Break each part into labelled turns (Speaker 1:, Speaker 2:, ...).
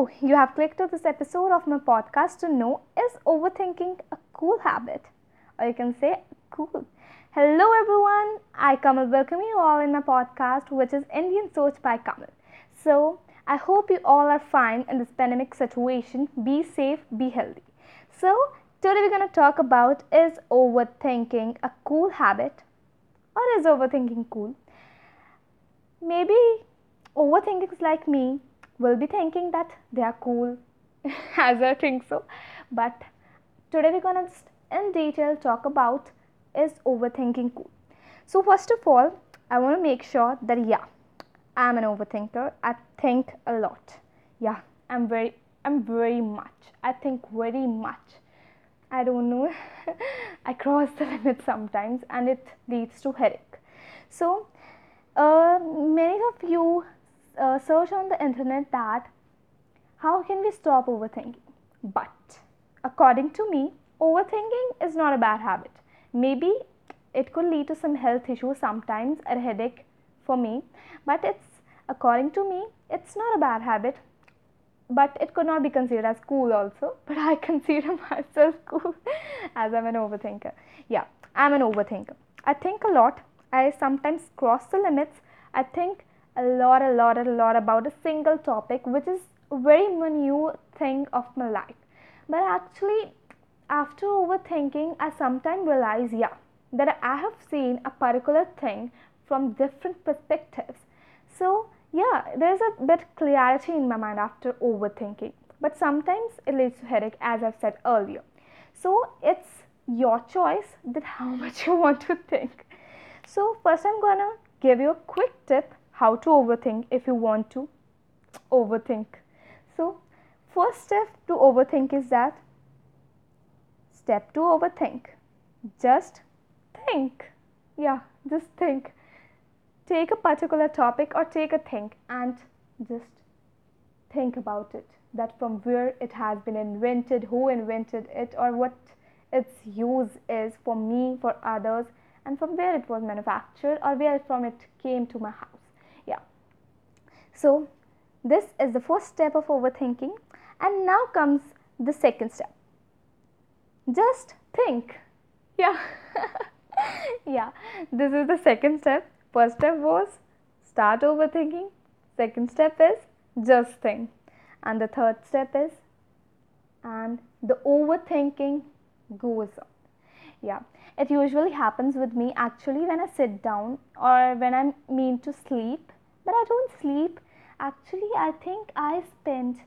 Speaker 1: You have clicked to this episode of my podcast to know is overthinking a cool habit? Or you can say cool. Hello everyone, I Kamal welcome you all in my podcast which is Indian Soch by Kamal. So, I hope you all are fine in this pandemic situation. Be safe, be healthy. So, today we're going to talk about is overthinking a cool habit or is overthinking cool? Maybe overthinkers like me will be thinking that they are cool as I think so. But today we're gonna in detail talk about is overthinking cool. So first of all, I want to make sure that yeah, I'm an overthinker. I think a lot. Yeah, I'm very I'm very much. I think very much. I don't know. I cross the limit sometimes and it leads to headache. So uh, many of you uh, search on the internet that how can we stop overthinking? But according to me, overthinking is not a bad habit. Maybe it could lead to some health issues sometimes, a headache for me, but it's according to me, it's not a bad habit. But it could not be considered as cool also. But I consider myself cool as I'm an overthinker. Yeah, I'm an overthinker. I think a lot. I sometimes cross the limits. I think a lot, a lot, a lot about a single topic, which is a very new thing of my life. But actually, after overthinking, I sometimes realize, yeah, that I have seen a particular thing from different perspectives. So, yeah, there's a bit clarity in my mind after overthinking. But sometimes it leads to headache, as I've said earlier. So, it's your choice that how much you want to think. So, first, I'm gonna give you a quick tip how to overthink if you want to overthink. So, first step to overthink is that step to overthink. Just think. Yeah, just think. Take a particular topic or take a thing and just think about it. That from where it has been invented, who invented it, or what its use is for me, for others, and from where it was manufactured or where from it came to my house. So, this is the first step of overthinking, and now comes the second step. Just think. Yeah, yeah, this is the second step. First step was start overthinking, second step is just think, and the third step is and the overthinking goes on. Yeah, it usually happens with me actually when I sit down or when I mean to sleep, but I don't sleep Actually, I think I spent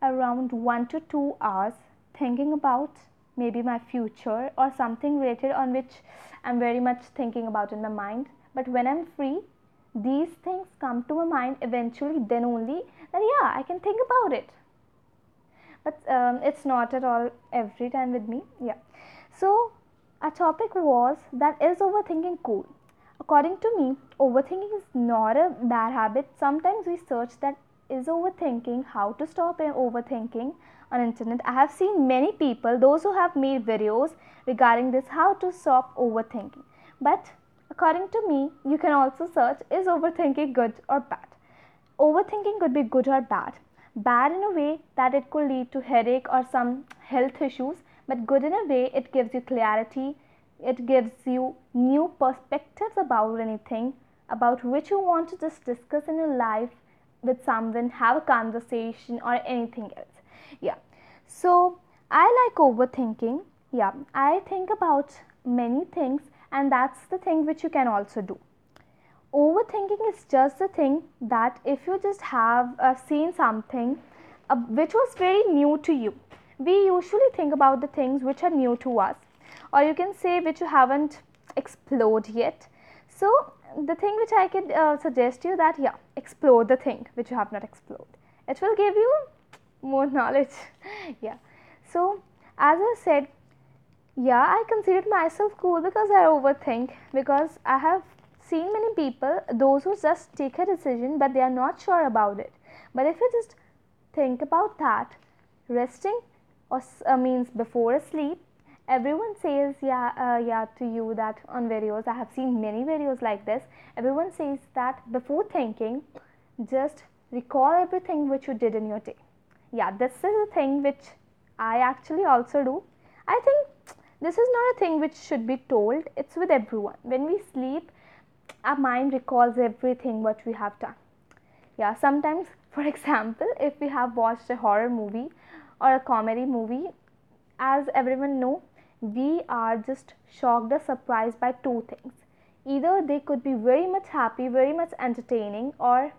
Speaker 1: around one to two hours thinking about maybe my future or something related on which I'm very much thinking about in my mind. But when I'm free, these things come to my mind eventually, then only that yeah, I can think about it. But um, it's not at all every time with me. Yeah. So, our topic was that is overthinking cool? According to me, overthinking is not a bad habit. Sometimes we search that is overthinking, how to stop overthinking on internet. I have seen many people, those who have made videos regarding this, how to stop overthinking. But according to me, you can also search is overthinking good or bad. Overthinking could be good or bad. Bad in a way that it could lead to headache or some health issues, but good in a way it gives you clarity, it gives you new perspectives about anything about which you want to just discuss in your life with someone, have a conversation, or anything else. Yeah. So I like overthinking. Yeah. I think about many things, and that's the thing which you can also do. Overthinking is just the thing that if you just have uh, seen something uh, which was very new to you, we usually think about the things which are new to us or you can say which you haven't explored yet. So the thing which I could uh, suggest you that yeah, explore the thing which you have not explored. It will give you more knowledge. yeah. So as I said, yeah, I considered myself cool because I overthink because I have seen many people those who just take a decision but they are not sure about it. But if you just think about that, resting or uh, means before sleep everyone says yeah uh, yeah to you that on videos i have seen many videos like this. Everyone says that before thinking just recall everything which you did in your day. Yeah this is a thing which i actually also do. I think this is not a thing which should be told. It's with everyone. When we sleep our mind recalls everything what we have done. Yeah sometimes for example if we have watched a horror movie or a comedy movie as everyone know we are just shocked or surprised by two things. Either they could be very much happy very much entertaining or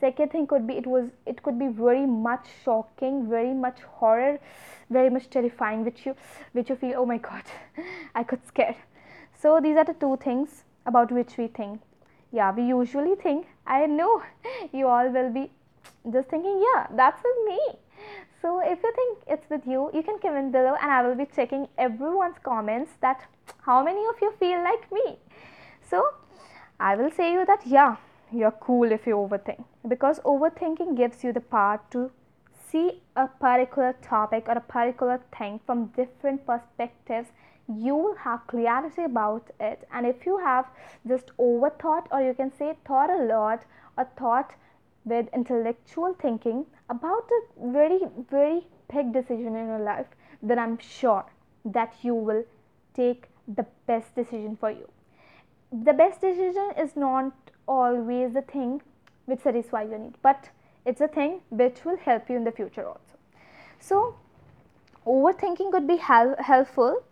Speaker 1: second thing could be it was it could be very much shocking very much horror very much terrifying which you which you feel oh my god i could scare so these are the two things about which we think. Yeah we usually think i know you all will be just thinking yeah that's with me so if you think it's with you you can comment below and i will be checking everyone's comments that how many of you feel like me. So i will say you that yeah you're cool if you overthink because overthinking gives you the power to see a particular topic or a particular thing from different perspectives. You will have clarity about it. And if you have just overthought or you can say thought a lot or thought with intellectual thinking about a very very big decision in your life then i'm sure that you will take the best decision for you. The best decision is not always the thing which satisfies your need but it's a thing which will help you in the future also. So overthinking could be hel- helpful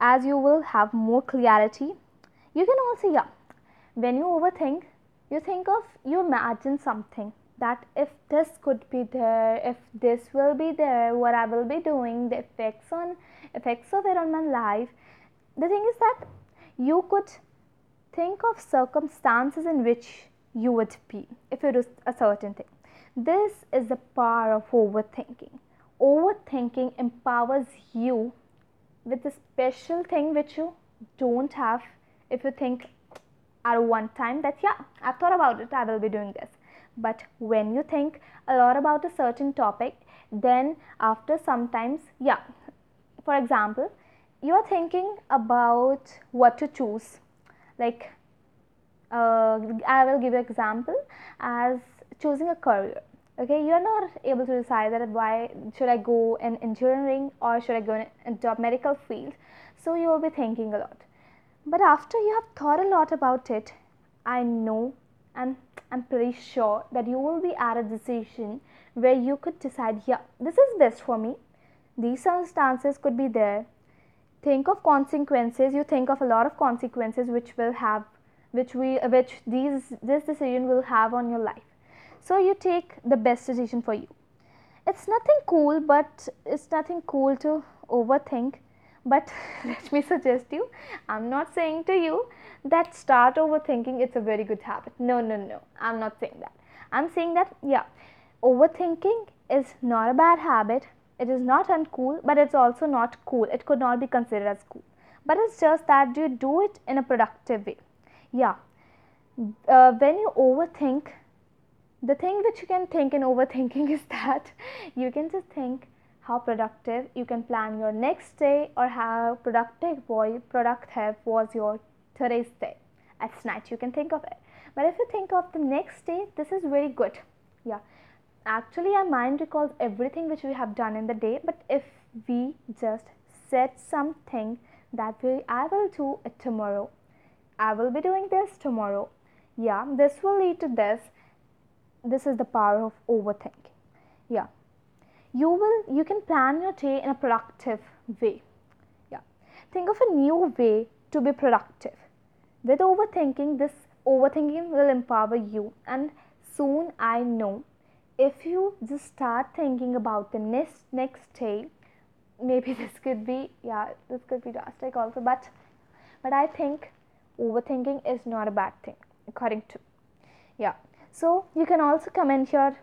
Speaker 1: as you will have more clarity. You can also yeah when you overthink you think of you imagine something that if this could be there if this will be there what i will be doing the effects on effects of it on my life. The thing is that you could think of circumstances in which you would be if you do a certain thing. This is the power of overthinking. Overthinking empowers you with a special thing which you don't have if you think at one time that yeah i've thought about it i will be doing this but when you think a lot about a certain topic then after sometimes yeah. For example you are thinking about what to choose. Like uh, i will give you example as choosing a career. Okay you're not able to decide that why should i go in engineering or should i go into a medical field. So you will be thinking a lot. But after you have thought a lot about it i know and i'm pretty sure that you will be at a decision where you could decide yeah this is best for me. These circumstances could be there. Think of consequences. You think of a lot of consequences which will have which we which these this decision will have on your life. So you take the best decision for you. It's nothing cool but it's nothing cool to overthink. But let me suggest you i'm not saying to you that start overthinking it's a very good habit. No no no. I'm not saying that. I'm saying that yeah overthinking is not a bad habit. It is not uncool but it's also not cool. It could not be considered as cool. But it's just that you do it in a productive way. Yeah. Uh, when you overthink the thing which you can think in overthinking is that you can just think how productive you can plan your next day or how productive boy productive was your today's day. At night you can think of it. But if you think of the next day this is very good. Yeah. Actually our mind recalls everything which we have done in the day but if we just set something that we i will do it tomorrow. I will be doing this tomorrow. Yeah this will lead to this. This is the power of overthinking yeah. You will you can plan your day in a productive way. Yeah. Think of a new way to be productive with overthinking this overthinking will empower you. And soon i know if you just start thinking about the next next day maybe this could be yeah this could be drastic also but but i think overthinking is not a bad thing according to yeah. So you can also comment your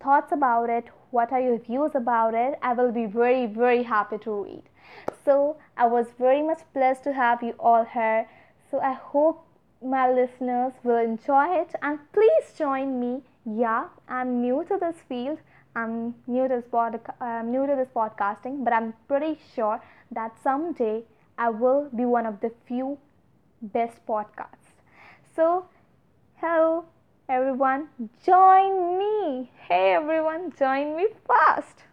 Speaker 1: thoughts about it. What are your views about it? I will be very very happy to read. So i was very much blessed to have you all here so i hope my listeners will enjoy it. And please join me. Yeah i'm new to this field. I'm new to this pod- i'm new to this podcasting but i'm pretty sure that someday i will be one of the few best podcasts. So hello Everyone, join me. Hey, everyone, join me fast.